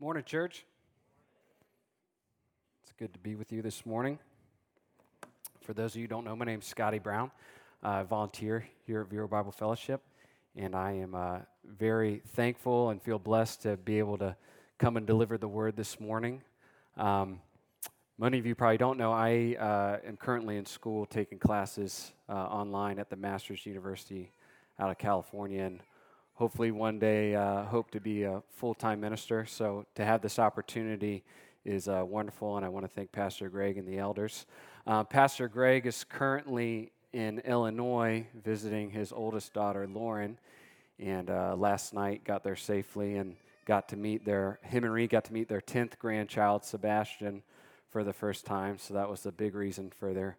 Morning, church. It's good to be with you this morning. For those of you who don't know, my name is Scotty Brown. I volunteer here at Vero Bible Fellowship, and I am uh, very thankful and feel blessed to be able to come and deliver the word this morning. Um, many of you probably don't know, I uh, am currently in school taking classes uh, online at the Masters University out of California, and hopefully one day uh, hope to be a full-time minister. So to have this opportunity is uh, wonderful, and I want to thank Pastor Greg and the elders. Uh, Pastor Greg is currently in Illinois visiting his oldest daughter, Lauren, and uh, last night got there safely and got to meet their him and Ree got to meet their tenth grandchild, Sebastian, for the first time. So that was the big reason for their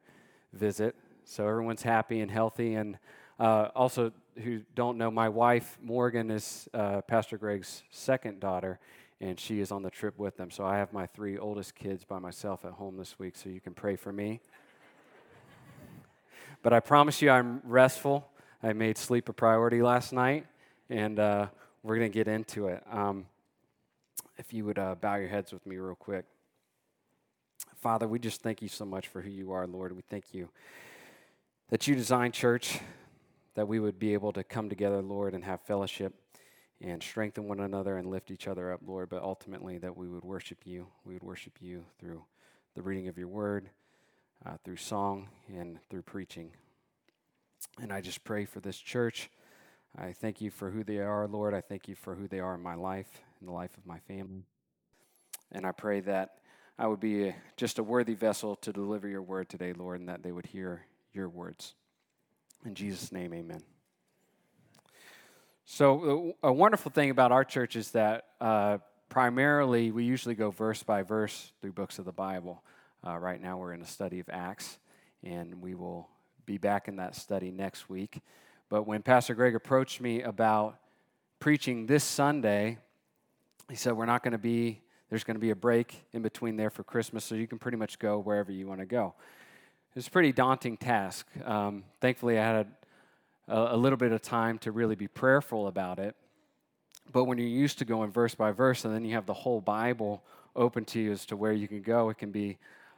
visit. So everyone's happy and healthy, and uh, also who don't know, my wife, Morgan, is uh, Pastor Greg's second daughter, and she is on the trip with them. So I have my three oldest kids by myself at home this week, so you can pray for me. but I promise you, I'm restful. I made sleep a priority last night, and uh, we're going to get into it. Um, if you would uh, bow your heads with me, real quick. Father, we just thank you so much for who you are, Lord. We thank you that you designed church that we would be able to come together, Lord, and have fellowship and strengthen one another and lift each other up, Lord, but ultimately that we would worship you. We would worship you through the reading of your word, uh, through song, and through preaching. And I just pray for this church. I thank you for who they are, Lord. I thank you for who they are in my life, in the life of my family. And I pray that I would be just a worthy vessel to deliver your word today, Lord, and that they would hear your words. In Jesus' name, amen. So, a wonderful thing about our church is that uh, primarily we usually go verse by verse through books of the Bible. Uh, right now, we're in a study of Acts, and we will be back in that study next week. But when Pastor Greg approached me about preaching this Sunday, he said, We're not going to be, there's going to be a break in between there for Christmas, so you can pretty much go wherever you want to go. It was a pretty daunting task. Um, thankfully, I had a, a little bit of time to really be prayerful about it. But when you're used to going verse by verse and then you have the whole Bible open to you as to where you can go, it can be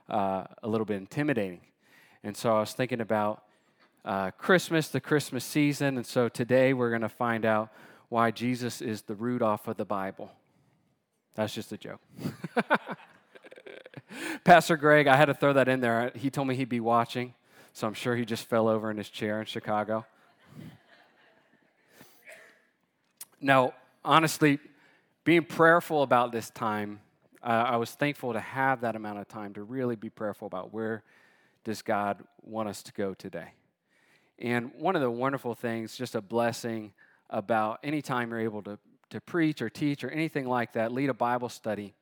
uh, a little bit intimidating. And so I was thinking about uh, Christmas, the Christmas season. And so today we're going to find out why Jesus is the Rudolph of the Bible. That's just a joke. Pastor Greg, I had to throw that in there. He told me he'd be watching, so I'm sure he just fell over in his chair in Chicago. now, honestly, being prayerful about this time, uh, I was thankful to have that amount of time to really be prayerful about where does God want us to go today. And one of the wonderful things, just a blessing about anytime you're able to, to preach or teach or anything like that, lead a Bible study,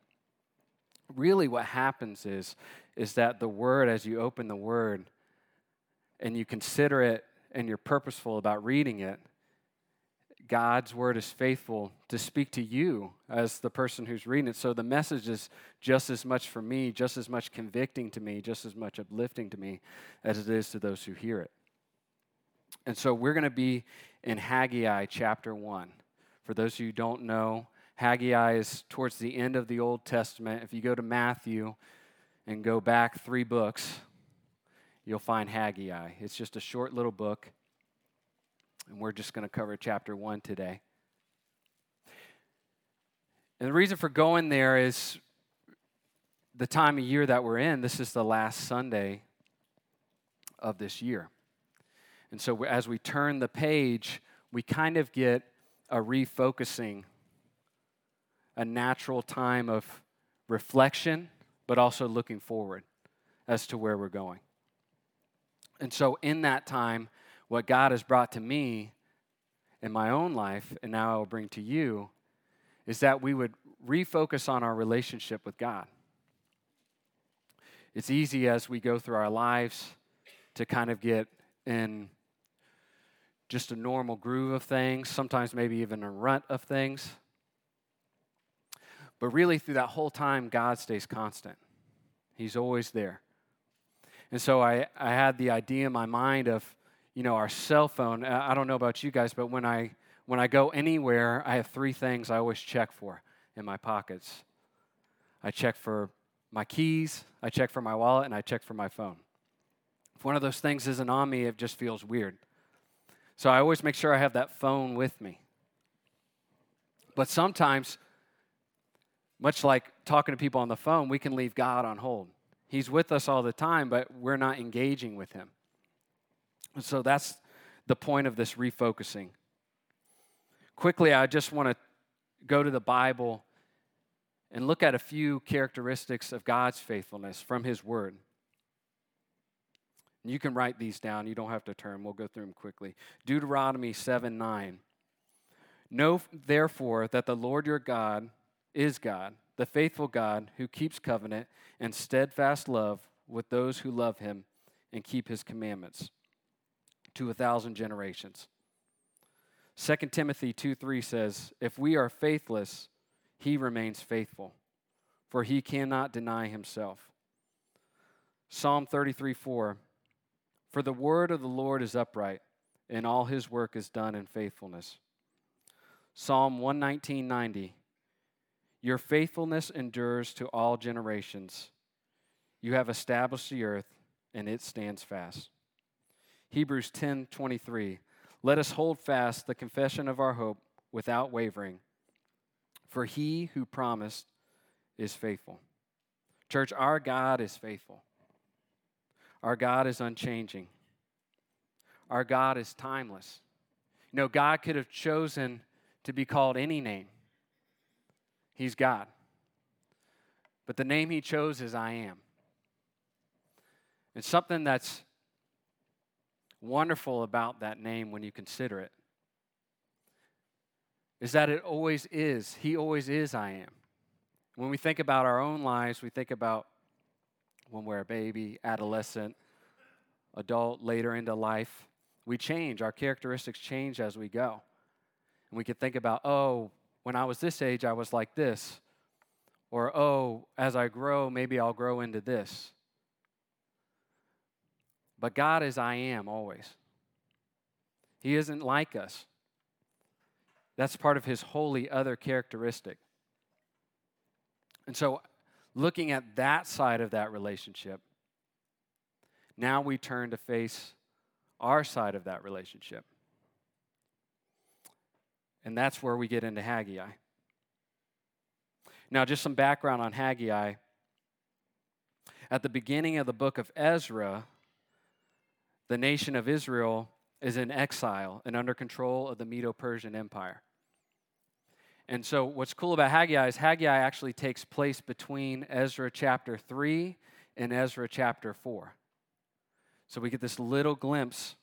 really what happens is is that the word as you open the word and you consider it and you're purposeful about reading it God's word is faithful to speak to you as the person who's reading it. So the message is just as much for me, just as much convicting to me, just as much uplifting to me as it is to those who hear it. And so we're going to be in Haggai chapter 1. For those who don't know, Haggai is towards the end of the Old Testament. If you go to Matthew and go back three books, you'll find Haggai. It's just a short little book, and we're just going to cover chapter 1 today. And the reason for going there is the time of year that we're in. This is the last Sunday of this year. And so as we turn the page, we kind of get a refocusing a natural time of reflection, but also looking forward as to where we're going. And so, in that time, what God has brought to me in my own life, and now I will bring to you, is that we would refocus on our relationship with God. It's easy as we go through our lives to kind of get in just a normal groove of things, sometimes maybe even a rut of things. But really, through that whole time, God stays constant. He's always there. And so I, I had the idea in my mind of, you know, our cell phone. Uh, I don't know about you guys, but when I when I go anywhere, I have three things I always check for. in my pockets. I check for my keys, I check for my wallet, and I check for my phone. If one of those things isn't on me, it just feels weird. So I always make sure I have that phone with me. But sometimes, much like talking to people on the phone, we can leave God on hold. He's with us all the time, but we're not engaging with Him. And so that's the point of this refocusing. Quickly, I just want to go to the Bible and look at a few characteristics of God's faithfulness from His Word. You can write these down. You don't have to turn. We'll go through them quickly. Deuteronomy 7 9. Know therefore that the Lord your God is God, the faithful God who keeps covenant and steadfast love with those who love him and keep his commandments to a thousand generations. 2 Timothy 2 3 says, If we are faithless, he remains faithful, for he cannot deny himself. Psalm 33 4 For the word of the Lord is upright, and all his work is done in faithfulness. Psalm 119.90 Your faithfulness endures to all generations. You have established the earth, and it stands fast. Hebrews 10.23 Let us hold fast the confession of our hope without wavering, for he who promised is faithful. Church, our God is faithful. Our God is unchanging. Our God is timeless. You know, God could have chosen to be called any name. He's God. But the name he chose is I am. And something that's wonderful about that name when you consider it is that it always is. He always is I am. When we think about our own lives, we think about when we're a baby, adolescent, adult, later into life. We change, our characteristics change as we go. And we could think about, oh, when I was this age, I was like this. Or, oh, as I grow, maybe I'll grow into this. But God is I am always. He isn't like us. That's part of his holy other characteristic. And so, looking at that side of that relationship, now we turn to face our side of that relationship. And that's where we get into Haggai. Now, just some background on Haggai. At the beginning of the book of Ezra, the nation of Israel is in exile and under control of the Medo Persian Empire. And so, what's cool about Haggai is Haggai actually takes place between Ezra chapter 3 and Ezra chapter 4. So, we get this little glimpse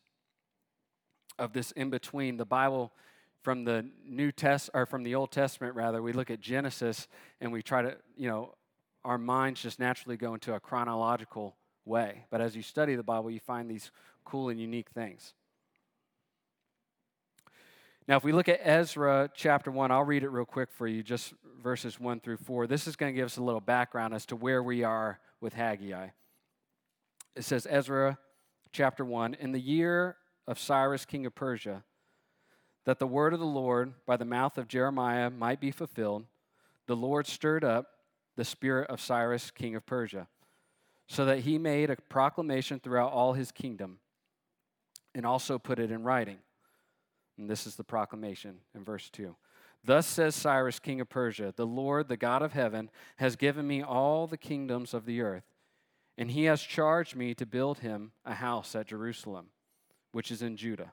of this in between. The Bible from the New Test or from the Old Testament rather, we look at Genesis and we try to, you know, our minds just naturally go into a chronological way. But as you study the Bible, you find these cool and unique things. Now, if we look at Ezra chapter 1, I'll read it real quick for you, just verses 1 through 4. This is going to give us a little background as to where we are with Haggai. It says, Ezra chapter 1 In the year of Cyrus, king of Persia, that the word of the Lord by the mouth of Jeremiah might be fulfilled, the Lord stirred up the spirit of Cyrus, king of Persia, so that he made a proclamation throughout all his kingdom and also put it in writing. And this is the proclamation in verse 2. Thus says Cyrus, king of Persia The Lord, the God of heaven, has given me all the kingdoms of the earth, and he has charged me to build him a house at Jerusalem, which is in Judah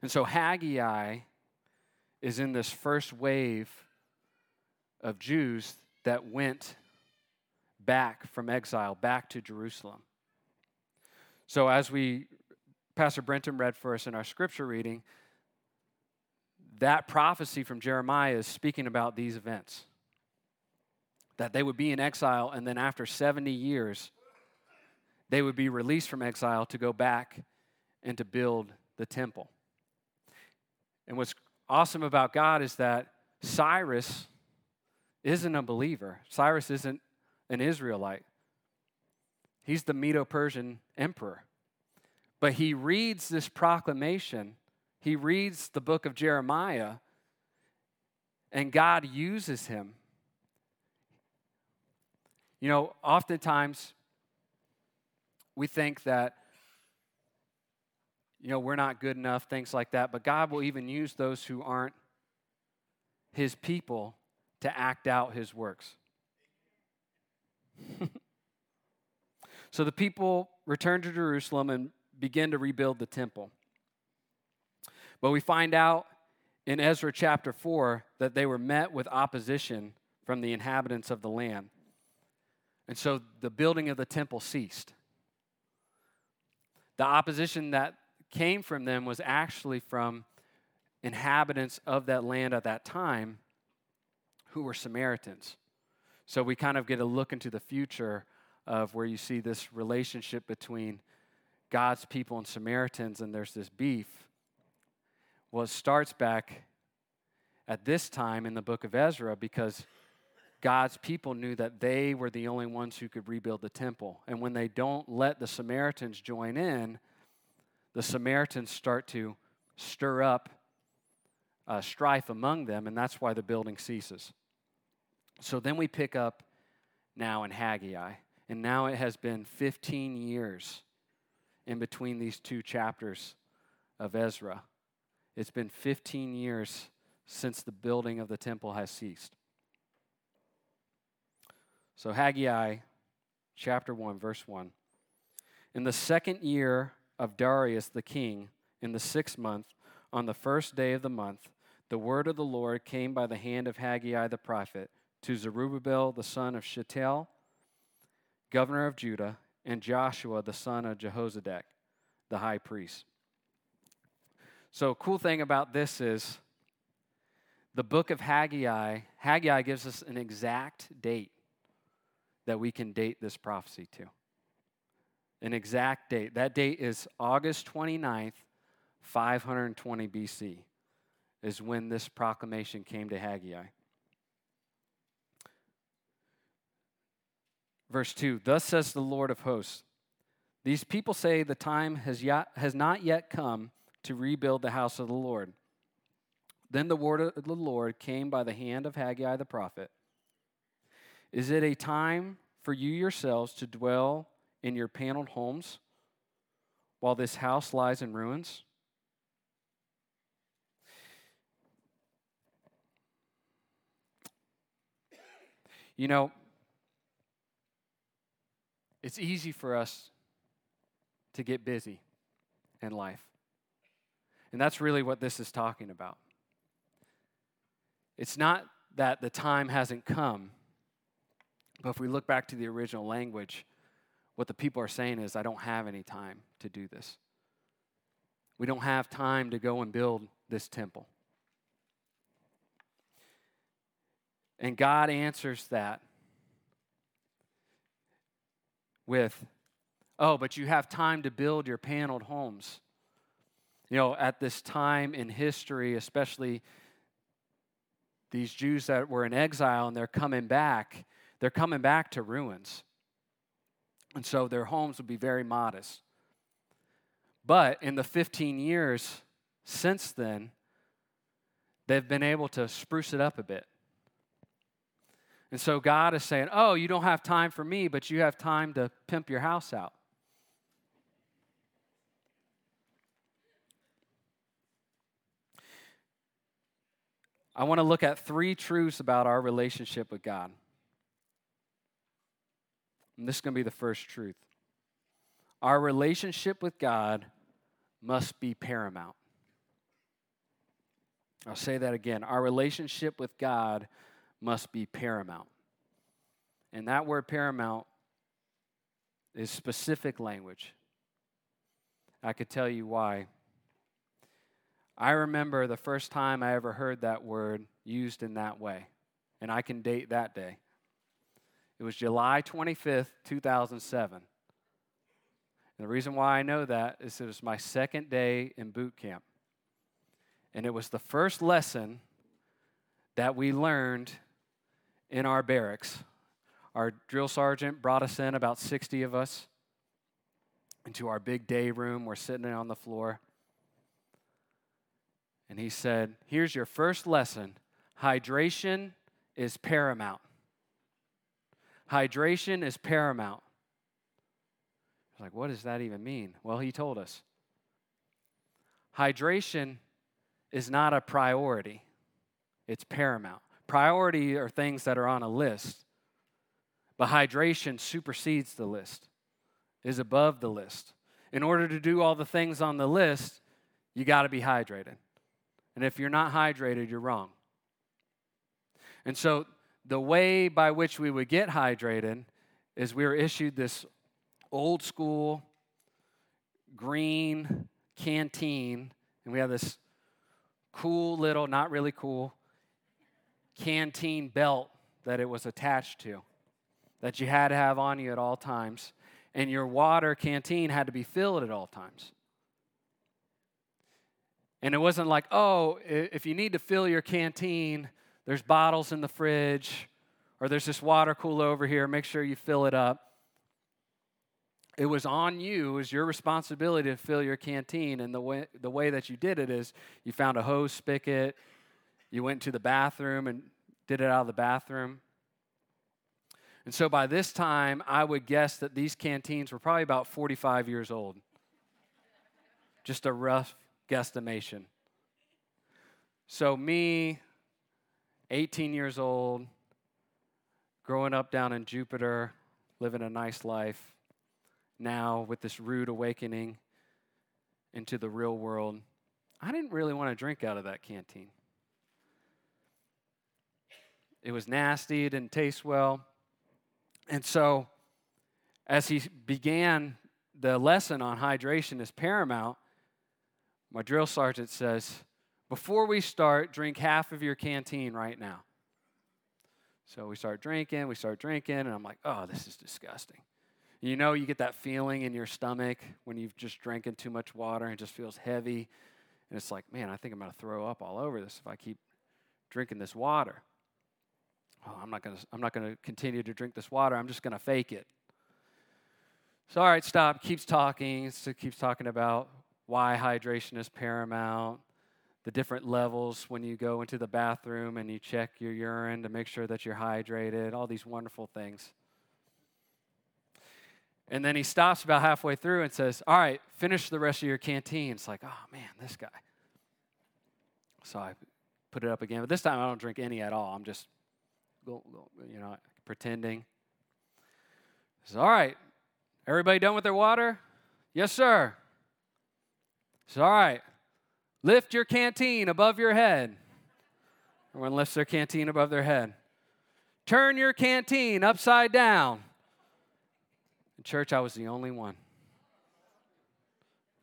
And so Haggai is in this first wave of Jews that went back from exile, back to Jerusalem. So as we, Pastor Brenton read for us in our scripture reading, that prophecy from Jeremiah is speaking about these events. that they would be in exile, and then after 70 years, they would be released from exile to go back and to build the temple. And what's awesome about God is that Cyrus isn't a believer, Cyrus isn't an Israelite. He's the Medo Persian emperor. But he reads this proclamation, he reads the book of Jeremiah, and God uses him. You know, oftentimes we think that you know, we're not good enough, things like that. But God will even use those who aren't his people to act out his works. so the people returned to Jerusalem and began to rebuild the temple. But we find out in Ezra chapter 4 that they were met with opposition from the inhabitants of the land. And so the building of the temple ceased. The opposition that came from them was actually from inhabitants of that land at that time who were Samaritans. So we kind of get a look into the future of where you see this relationship between God's people and Samaritans, and there's this beef. Well, it starts back at this time in the book of Ezra because God's people knew that they were the only ones who could rebuild the temple. And when they don't let the Samaritans join in, the Samaritans start to stir up uh, strife among them, and that's why the building ceases. So then we pick up now in Haggai, and now it has been 15 years in between these two chapters of Ezra. It's been 15 years since the building of the temple has ceased. So, Haggai chapter 1, verse 1. In the second year of Darius the king, in the sixth month, on the first day of the month, the word of the Lord came by the hand of Haggai the prophet to Zerubbabel the son of Shealtiel, governor of Judah, and Joshua the son of Jehozadak, the high priest. So, cool thing about this is the book of Haggai, Haggai gives us an exact date that we can date this prophecy to an exact date. That date is August 29th, 520 BC, is when this proclamation came to Haggai. Verse 2 Thus says the Lord of hosts, These people say the time has, yet, has not yet come to rebuild the house of the Lord. Then the word of the Lord came by the hand of Haggai the prophet. Is it a time for you yourselves to dwell in your paneled homes while this house lies in ruins? You know, it's easy for us to get busy in life. And that's really what this is talking about. It's not that the time hasn't come, but if we look back to the original language, what the people are saying is, I don't have any time to do this. We don't have time to go and build this temple. And God answers that with, Oh, but you have time to build your paneled homes. You know, at this time in history, especially these Jews that were in exile and they're coming back, they're coming back to ruins. And so their homes would be very modest. But in the 15 years since then, they've been able to spruce it up a bit. And so God is saying, Oh, you don't have time for me, but you have time to pimp your house out. I want to look at three truths about our relationship with God. And this is going to be the first truth. Our relationship with God must be paramount. I'll say that again. Our relationship with God must be paramount. And that word paramount is specific language. I could tell you why. I remember the first time I ever heard that word used in that way, and I can date that day. It was July 25th, 2007. And the reason why I know that is it was my second day in boot camp. And it was the first lesson that we learned in our barracks. Our drill sergeant brought us in, about 60 of us, into our big day room. We're sitting on the floor. And he said, Here's your first lesson hydration is paramount. Hydration is paramount. Like, what does that even mean? Well, he told us. Hydration is not a priority, it's paramount. Priority are things that are on a list, but hydration supersedes the list, is above the list. In order to do all the things on the list, you got to be hydrated. And if you're not hydrated, you're wrong. And so, the way by which we would get hydrated is we were issued this old school green canteen, and we have this cool little, not really cool, canteen belt that it was attached to that you had to have on you at all times. And your water canteen had to be filled at all times. And it wasn't like, oh, if you need to fill your canteen, there's bottles in the fridge, or there's this water cooler over here, make sure you fill it up. It was on you, it was your responsibility to fill your canteen. And the way, the way that you did it is you found a hose spigot, you went to the bathroom and did it out of the bathroom. And so by this time, I would guess that these canteens were probably about 45 years old. Just a rough guesstimation. So, me, 18 years old, growing up down in Jupiter, living a nice life, now with this rude awakening into the real world, I didn't really want to drink out of that canteen. It was nasty, it didn't taste well. And so, as he began the lesson on hydration is paramount, my drill sergeant says, Before we start, drink half of your canteen right now. So we start drinking, we start drinking, and I'm like, oh, this is disgusting. You know, you get that feeling in your stomach when you've just drinking too much water and it just feels heavy. And it's like, man, I think I'm going to throw up all over this if I keep drinking this water. Oh, I'm not going to I'm not going to continue to drink this water. I'm just going to fake it. So all right, stop. Keeps talking. So keeps talking about why hydration is paramount, the different levels when you go into the bathroom and you check your urine to make sure that you're hydrated, all these wonderful things. And then he stops about halfway through and says, All right, finish the rest of your canteen. It's like, oh man, this guy. So I put it up again. But this time I don't drink any at all. I'm just, you know, pretending. He says, All right, everybody done with their water? Yes, sir. Says, All right, lift your canteen above your head. Everyone lifts their canteen above their head. Turn your canteen upside down. In church, I was the only one.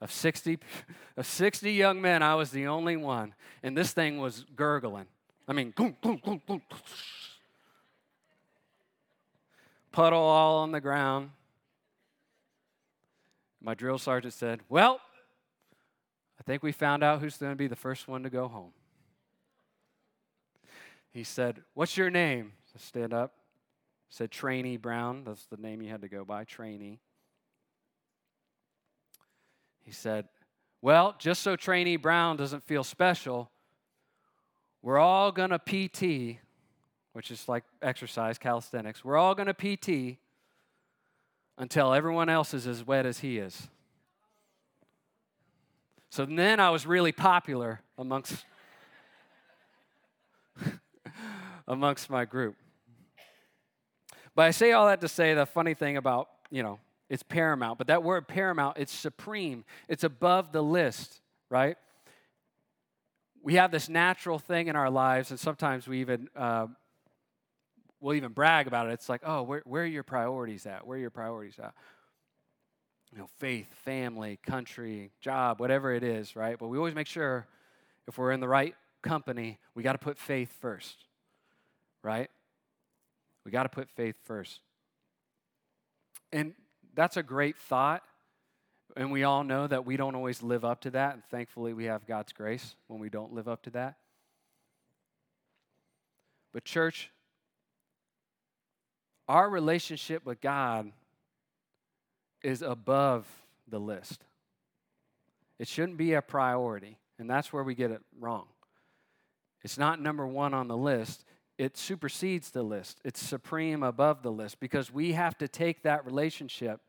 Of 60, of 60 young men, I was the only one. And this thing was gurgling. I mean. Puddle all on the ground. My drill sergeant said, Well, think we found out who's going to be the first one to go home. He said, What's your name? So stand up said Trainee Brown. That's the name you had to go by, Trainee. He said, Well, just so Trainee Brown doesn't feel special, we're all going to PT, which is like exercise, calisthenics. We're all going to PT until everyone else is as wet as he is. So then I was really popular amongst amongst my group. But I say all that to say the funny thing about, you know, it's paramount. But that word paramount, it's supreme, it's above the list, right? We have this natural thing in our lives, and sometimes we even uh, we'll even brag about it. It's like, oh, where, where are your priorities at? Where are your priorities at? You know, faith, family, country, job, whatever it is, right? But we always make sure if we're in the right company, we got to put faith first, right? We got to put faith first. And that's a great thought. And we all know that we don't always live up to that. And thankfully, we have God's grace when we don't live up to that. But, church, our relationship with God is above the list. It shouldn't be a priority. And that's where we get it wrong. It's not number one on the list, it supersedes the list. It's supreme above the list because we have to take that relationship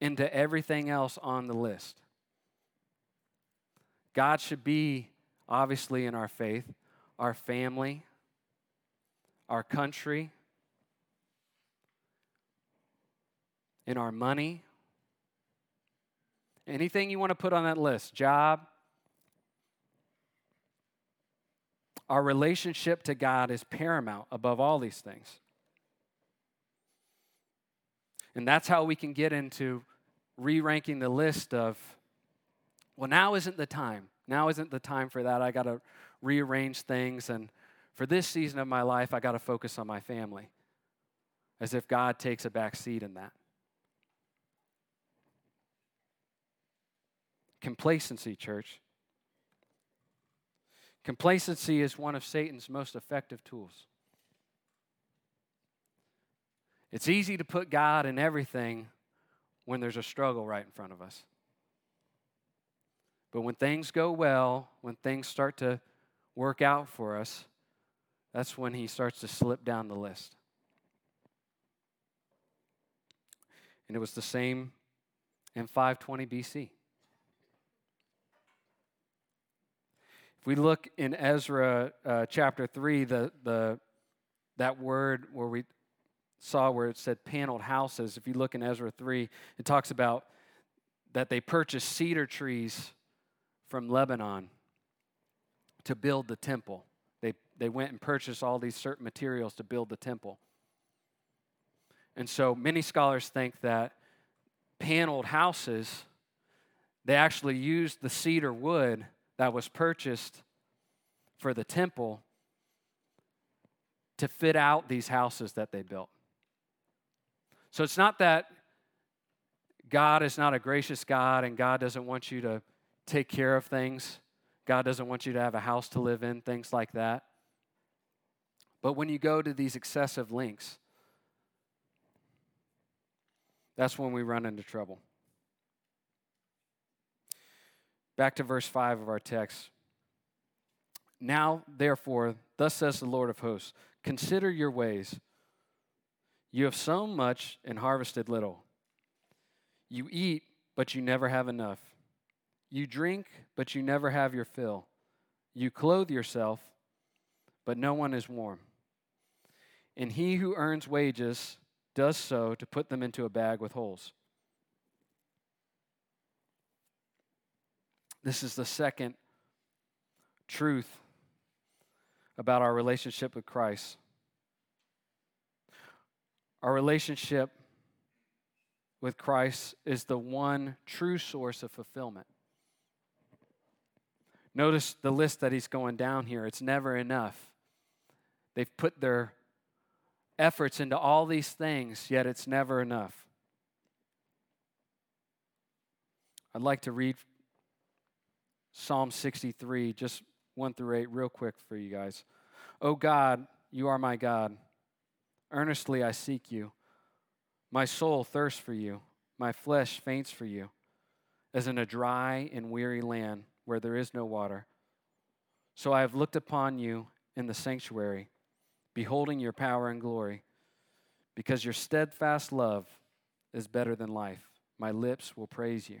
into everything else on the list. God should be obviously in our faith, our family, our country, in our money. Anything you want to put on that list job, Our relationship to God is paramount above all these things. And that's how we can get into re ranking the list of, well, now isn't the time. Now isn't the time for that. I got to rearrange things. And for this season of my life, I got to focus on my family. As if God takes a back seat in that. Complacency, church. Complacency is one of Satan's most effective tools. It's easy to put God in everything when there's a struggle right in front of us. But when things go well, when things start to work out for us, that's when he starts to slip down the list. And it was the same in 520 BC. If we look in Ezra uh, chapter 3, the, the, that word where we saw where it said paneled houses, if you look in Ezra 3, it talks about that they purchased cedar trees from Lebanon to build the temple. They, they went and purchased all these certain materials to build the temple. And so many scholars think that paneled houses, they actually used the cedar wood that was purchased for the temple to fit out these houses that they built. So it's not that God is not a gracious God and God doesn't want you to take care of things. God doesn't want you to have a house to live in, things like that. But when you go to these excessive lengths, that's when we run into trouble. Back to verse 5 of our text. Now, therefore, thus says the Lord of hosts consider your ways. You have sown much and harvested little. You eat, but you never have enough. You drink, but you never have your fill. You clothe yourself, but no one is warm. And he who earns wages does so to put them into a bag with holes. This is the second truth about our relationship with Christ. Our relationship with Christ is the one true source of fulfillment. Notice the list that he's going down here. It's never enough. They've put their efforts into all these things, yet it's never enough. I'd like to read Psalm 63, just 1 through 8, real quick for you guys. Oh God, you are my God. Earnestly I seek you. My soul thirsts for you. My flesh faints for you, as in a dry and weary land where there is no water. So I have looked upon you in the sanctuary, beholding your power and glory. Because your steadfast love is better than life, my lips will praise you.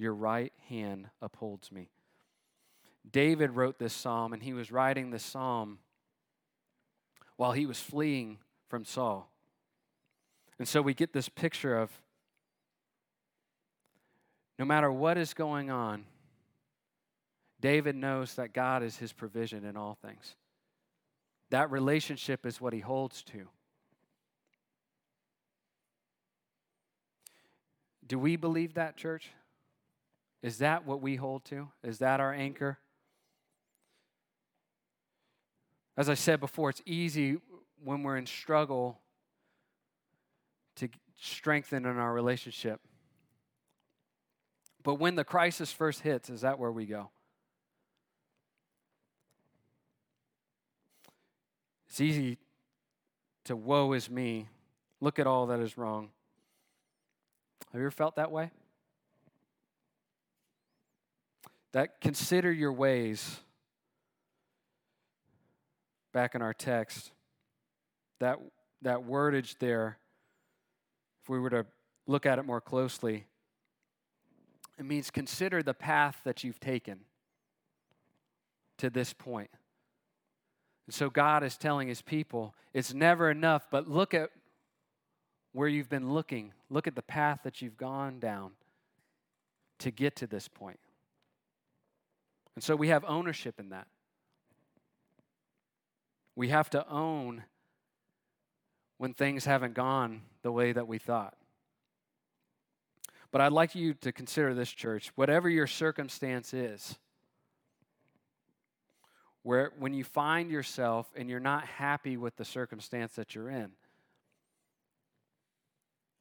Your right hand upholds me. David wrote this psalm, and he was writing this psalm while he was fleeing from Saul. And so we get this picture of no matter what is going on, David knows that God is his provision in all things. That relationship is what he holds to. Do we believe that, church? Is that what we hold to? Is that our anchor? As I said before, it's easy when we're in struggle to strengthen in our relationship. But when the crisis first hits, is that where we go? It's easy to woe is me. Look at all that is wrong. Have you ever felt that way? That consider your ways, back in our text, that, that wordage there, if we were to look at it more closely, it means consider the path that you've taken to this point. And so God is telling his people, it's never enough, but look at where you've been looking. Look at the path that you've gone down to get to this point. And so we have ownership in that. We have to own when things haven't gone the way that we thought. But I'd like you to consider this, church, whatever your circumstance is where when you find yourself and you're not happy with the circumstance that you're in.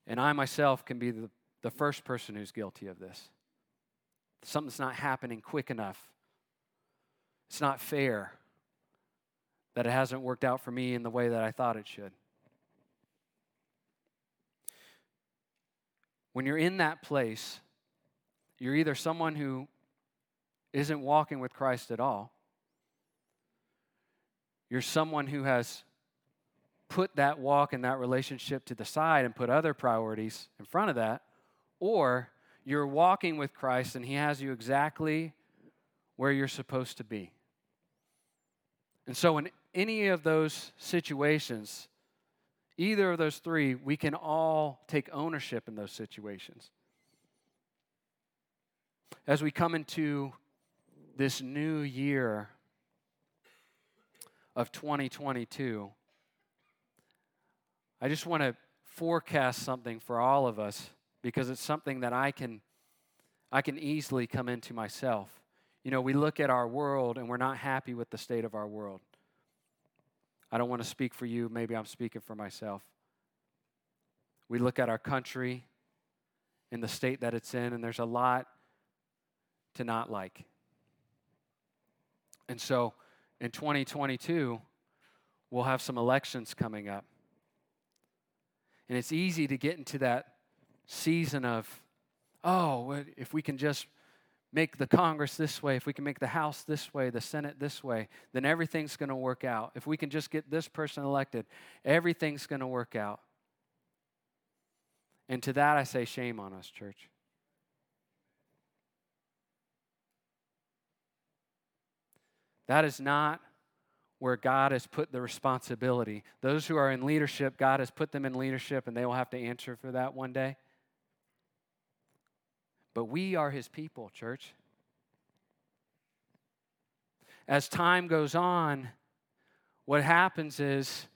And I myself can be the, the first person who's guilty of this. Something's not happening quick enough. It's not fair that it hasn't worked out for me in the way that I thought it should. When you're in that place, you're either someone who isn't walking with Christ at all, you're someone who has put that walk and that relationship to the side and put other priorities in front of that, or you're walking with Christ and He has you exactly where you're supposed to be. And so, in any of those situations, either of those three, we can all take ownership in those situations. As we come into this new year of 2022, I just want to forecast something for all of us because it's something that I can I can easily come into myself. You know, we look at our world and we're not happy with the state of our world. I don't want to speak for you, maybe I'm speaking for myself. We look at our country in the state that it's in and there's a lot to not like. And so in 2022, we'll have some elections coming up. And it's easy to get into that season of, oh, if we can just make the Congress this way, if we can make the House this way, the Senate this way, then everything's going to work out. If we can just get this person elected, everything's going to work out. And to that I say, shame on us, church. That is not where God has put the responsibility. Those who are in leadership, God has put them in leadership and they will have to answer for that one day. But we are his people, church. As time goes on, what happens is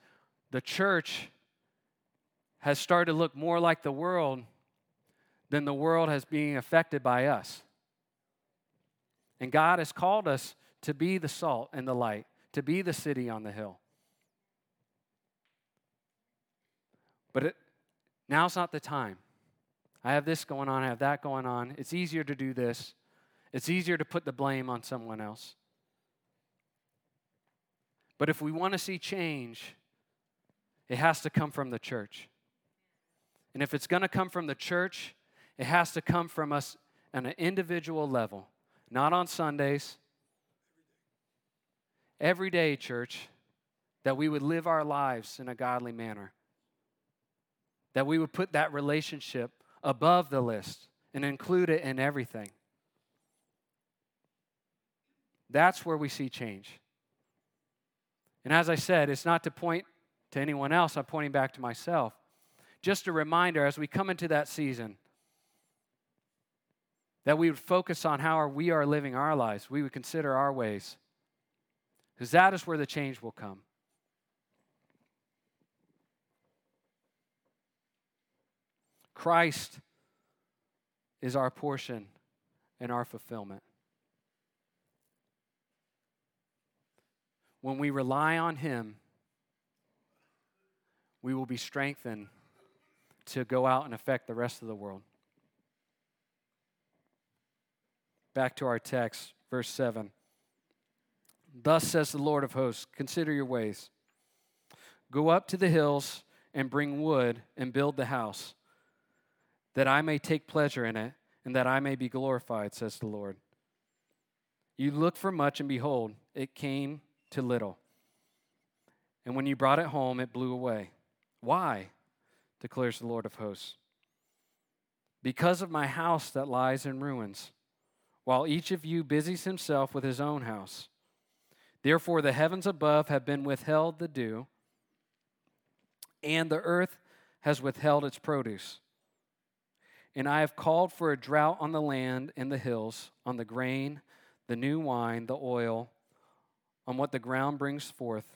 the church has started to look more like the world than the world has being affected by us. And God has called us to be the salt and the light, to be the city on the hill. But it, now's not the time. I have this going on, I have that going on. It's easier to do this. It's easier to put the blame on someone else. But if we want to see change, it has to come from the church. And if it's going to come from the church, it has to come from us on an individual level, not on Sundays, every day, church, that we would live our lives in a godly manner. That we would put that relationship above the list and include it in everything. That's where we see change. And as I said, it's not to point to anyone else, I'm pointing back to myself. Just a reminder as we come into that season that we would focus on how we are living our lives. We would consider our ways. Because that is where the change will come. Christ is our portion and our fulfillment. When we rely on Him, we will be strengthened to go out and affect the rest of the world. Back to our text, verse 7. Thus says the Lord of hosts Consider your ways. Go up to the hills and bring wood and build the house, that I may take pleasure in it and that I may be glorified, says the Lord. You looked for much, and behold, it came to little. And when you brought it home, it blew away. Why? declares the Lord of hosts. Because of my house that lies in ruins, while each of you busies himself with his own house. Therefore, the heavens above have been withheld the dew, and the earth has withheld its produce. And I have called for a drought on the land and the hills, on the grain, the new wine, the oil, on what the ground brings forth,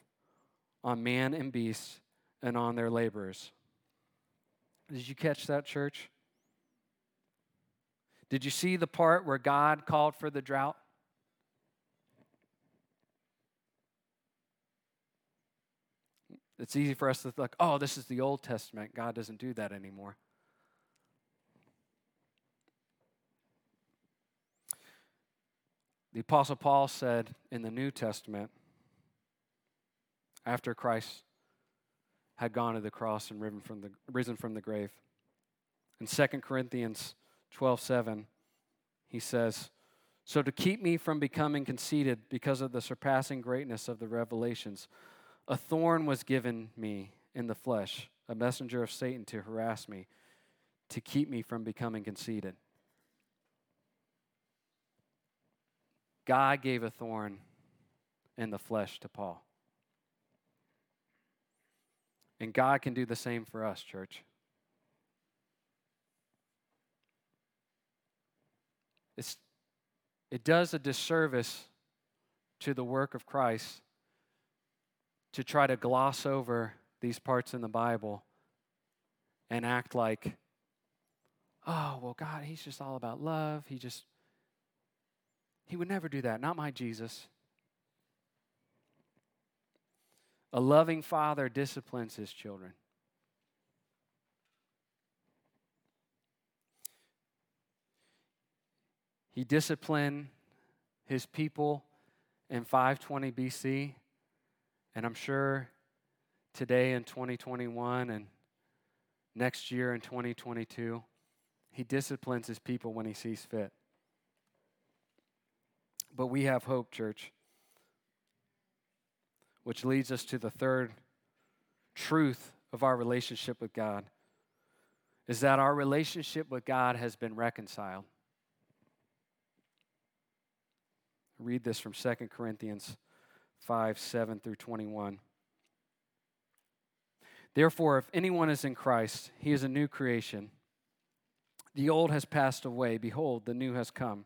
on man and beast, and on their laborers. Did you catch that, church? Did you see the part where God called for the drought? It's easy for us to think, oh, this is the Old Testament. God doesn't do that anymore. The Apostle Paul said in the New Testament, after Christ had gone to the cross and risen from the, risen from the grave, in 2 Corinthians 12 7, he says, So to keep me from becoming conceited because of the surpassing greatness of the revelations, a thorn was given me in the flesh, a messenger of Satan to harass me, to keep me from becoming conceited. God gave a thorn in the flesh to Paul. And God can do the same for us, church. It's, it does a disservice to the work of Christ to try to gloss over these parts in the Bible and act like, oh, well, God, He's just all about love. He just, He would never do that. Not my Jesus. A loving father disciplines his children. He disciplined his people in 520 BC and I'm sure today in 2021 and next year in 2022, he disciplines his people when he sees fit. But we have hope, church, which leads us to the third truth of our relationship with God is that our relationship with God has been reconciled. Read this from 2 Corinthians 5 7 through 21. Therefore, if anyone is in Christ, he is a new creation. The old has passed away. Behold, the new has come.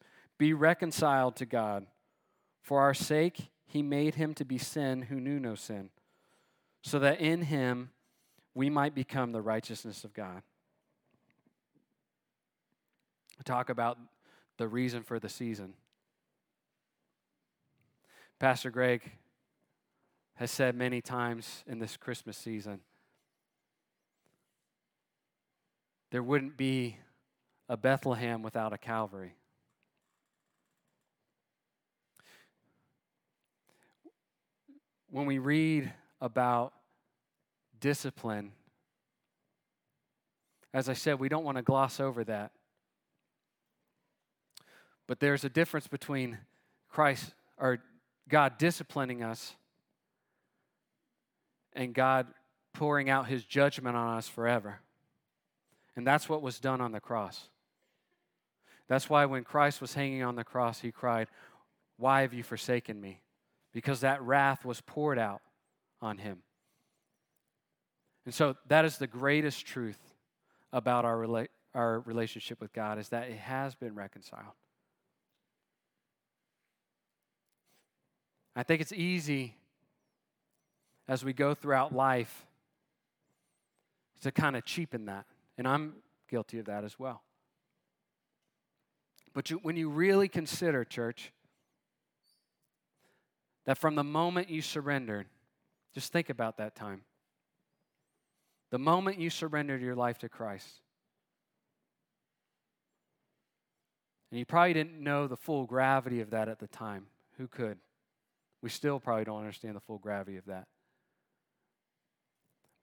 be reconciled to God. For our sake, he made him to be sin who knew no sin, so that in him we might become the righteousness of God. Talk about the reason for the season. Pastor Greg has said many times in this Christmas season there wouldn't be a Bethlehem without a Calvary. When we read about discipline, as I said, we don't want to gloss over that. But there's a difference between Christ or God disciplining us and God pouring out his judgment on us forever. And that's what was done on the cross. That's why when Christ was hanging on the cross, he cried, Why have you forsaken me? Because that wrath was poured out on him. And so that is the greatest truth about our, rela- our relationship with God is that it has been reconciled. I think it's easy as we go throughout life to kind of cheapen that. And I'm guilty of that as well. But you, when you really consider, church, that from the moment you surrendered, just think about that time. The moment you surrendered your life to Christ, and you probably didn't know the full gravity of that at the time. Who could? We still probably don't understand the full gravity of that.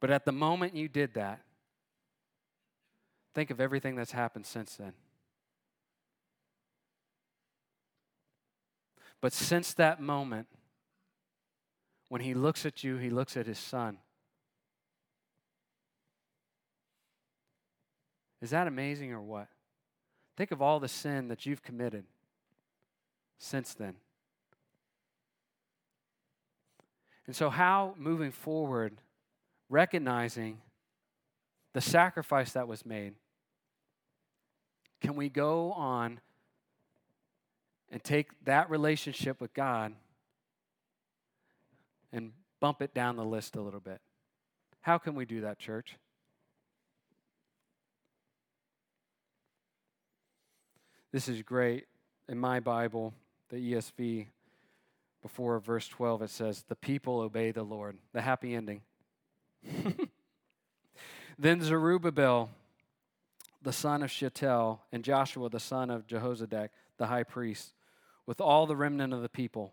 But at the moment you did that, think of everything that's happened since then. But since that moment, when he looks at you, he looks at his son. Is that amazing or what? Think of all the sin that you've committed since then. And so, how moving forward recognizing the sacrifice that was made, can we go on and take that relationship with God and bump it down the list a little bit? How can we do that, church? This is great. In my Bible, the ESV, before verse 12, it says, The people obey the Lord. The happy ending. then Zerubbabel, the son of Shealtiel, and Joshua, the son of Jehozadak, the high priest, with all the remnant of the people,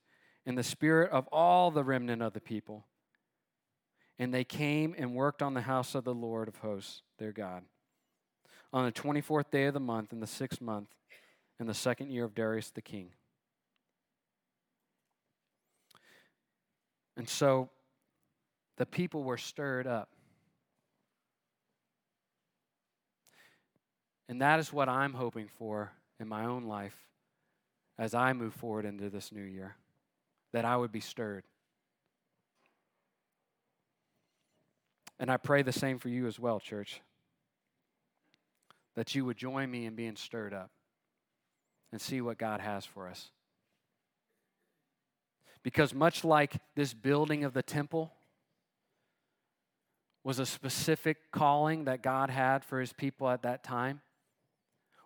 and the spirit of all the remnant of the people. And they came and worked on the house of the Lord of hosts, their God. On the 24th day of the month, in the sixth month, in the second year of Darius the king. And so the people were stirred up. And that is what I'm hoping for in my own life as I move forward into this new year, that I would be stirred. And I pray the same for you as well, church, that you would join me in being stirred up and see what God has for us. Because much like this building of the temple, was a specific calling that God had for his people at that time.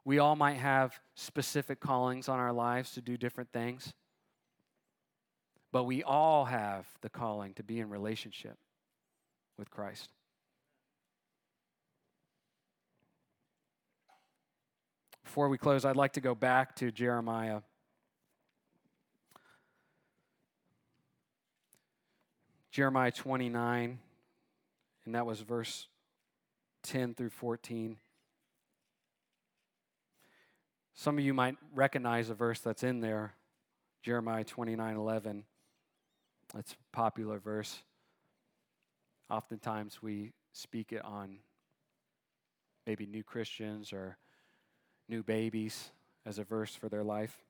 We all might have specific callings on our lives to do different things. But we all have the calling to be in relationship with Christ. Before we close, I'd like to go back to Jeremiah. Jeremiah 29, and that was verse 10 through 14. Some of you might recognize a verse that's in there, Jeremiah 29 11. That's a popular verse. Oftentimes we speak it on maybe new Christians or new babies as a verse for their life.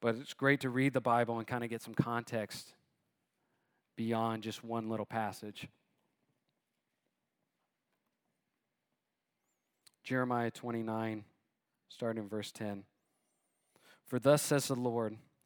But it's great to read the Bible and kind of get some context beyond just one little passage. Jeremiah 29, starting in verse 10. For thus says the Lord,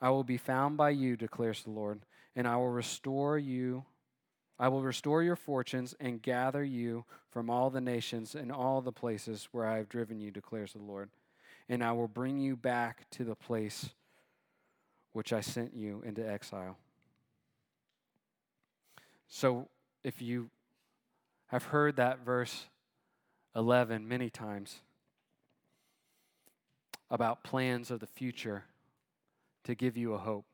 I will be found by you, declares the Lord, and I will restore you. I will restore your fortunes and gather you from all the nations and all the places where I have driven you, declares the Lord and I will bring you back to the place which I sent you into exile. So, if you have heard that verse 11 many times about plans of the future to give you a hope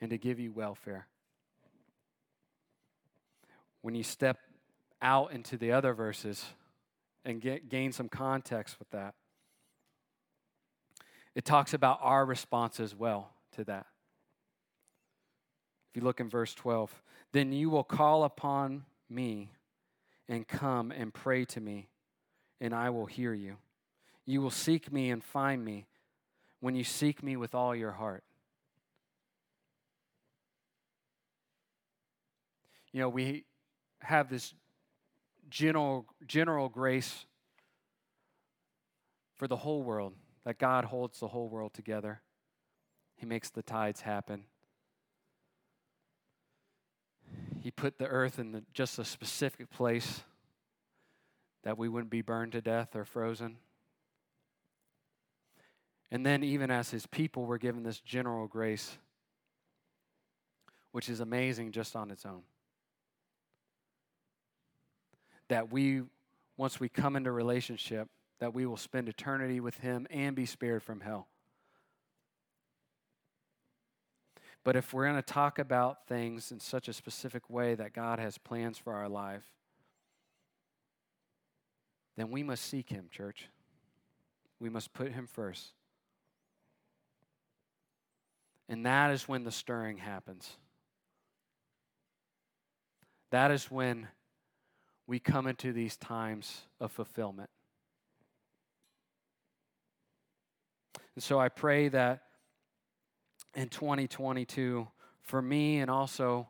and to give you welfare, when you step out into the other verses and get, gain some context with that, it talks about our response as well to that. If you look in verse 12, then you will call upon me and come and pray to me, and I will hear you. You will seek me and find me when you seek me with all your heart. You know, we have this general, general grace for the whole world that God holds the whole world together. He makes the tides happen. He put the earth in the, just a specific place that we wouldn't be burned to death or frozen. And then, even as his people, we're given this general grace, which is amazing just on its own. That we, once we come into relationship, that we will spend eternity with Him and be spared from hell. But if we're going to talk about things in such a specific way that God has plans for our life, then we must seek Him, church. We must put Him first. And that is when the stirring happens. That is when we come into these times of fulfillment. And so I pray that in 2022, for me and also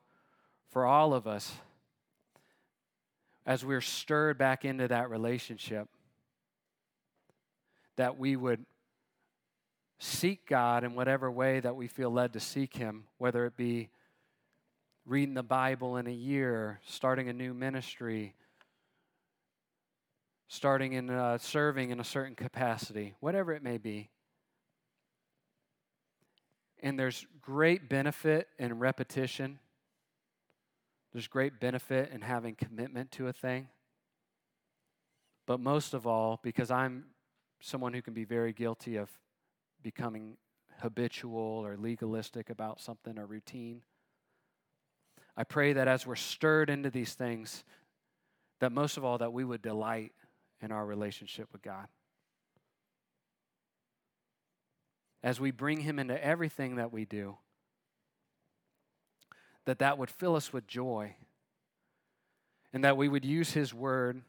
for all of us, as we're stirred back into that relationship, that we would seek God in whatever way that we feel led to seek Him, whether it be reading the Bible in a year, starting a new ministry, starting in uh, serving in a certain capacity, whatever it may be. And there's great benefit in repetition. There's great benefit in having commitment to a thing. But most of all, because I'm someone who can be very guilty of becoming habitual or legalistic about something or routine, I pray that as we're stirred into these things, that most of all, that we would delight in our relationship with God. as we bring him into everything that we do, that that would fill us with joy and that we would use his word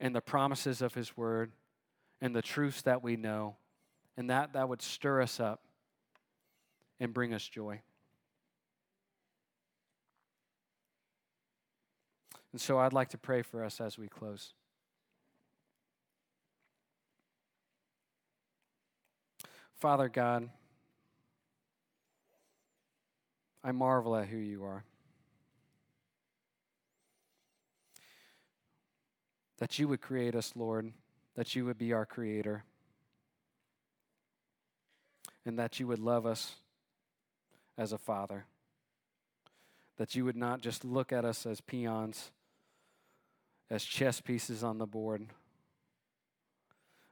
and the promises of his word and the truths that we know and that that would stir us up and bring us joy. And so I'd like to pray for us as we close. Father God, I marvel at who you are. That you would create us, Lord, that you would be our creator, and that you would love us as a father. That you would not just look at us as peons, as chess pieces on the board,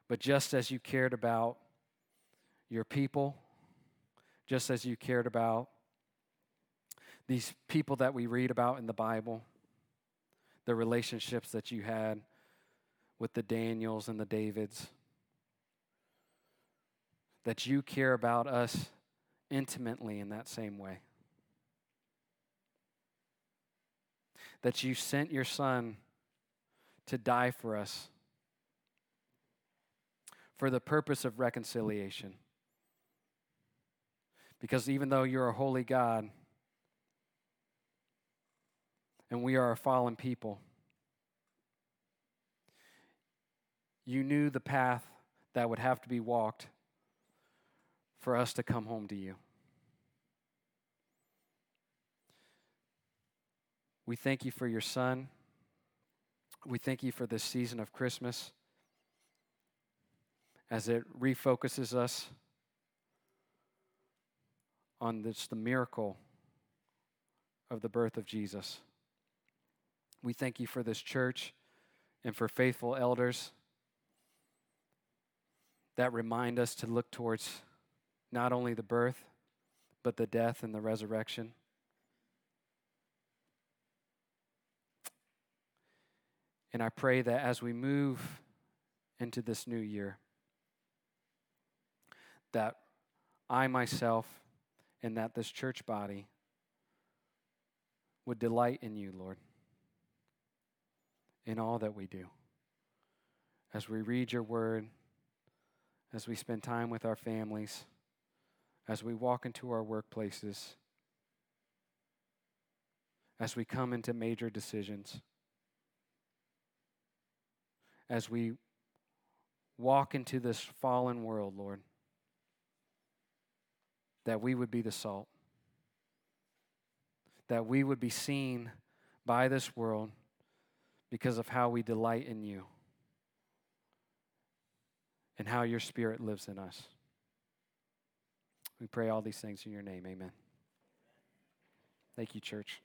but just as you cared about your people, just as you cared about these people that we read about in the Bible, the relationships that you had with the Daniels and the Davids, that you care about us intimately in that same way. that you sent your Son to die for us for the purpose of reconciliation. Because even though you're a holy God and we are a fallen people, you knew the path that would have to be walked for us to come home to you. We thank you for your son. We thank you for this season of Christmas as it refocuses us on this, the miracle of the birth of Jesus. We thank you for this church and for faithful elders that remind us to look towards not only the birth, but the death and the resurrection. And I pray that as we move into this new year, that I myself and that this church body would delight in you, Lord, in all that we do. As we read your word, as we spend time with our families, as we walk into our workplaces, as we come into major decisions, as we walk into this fallen world, Lord that we would be the salt, that we would be seen by this world because of how we delight in you and how your spirit lives in us. We pray all these things in your name. Amen. Thank you, church.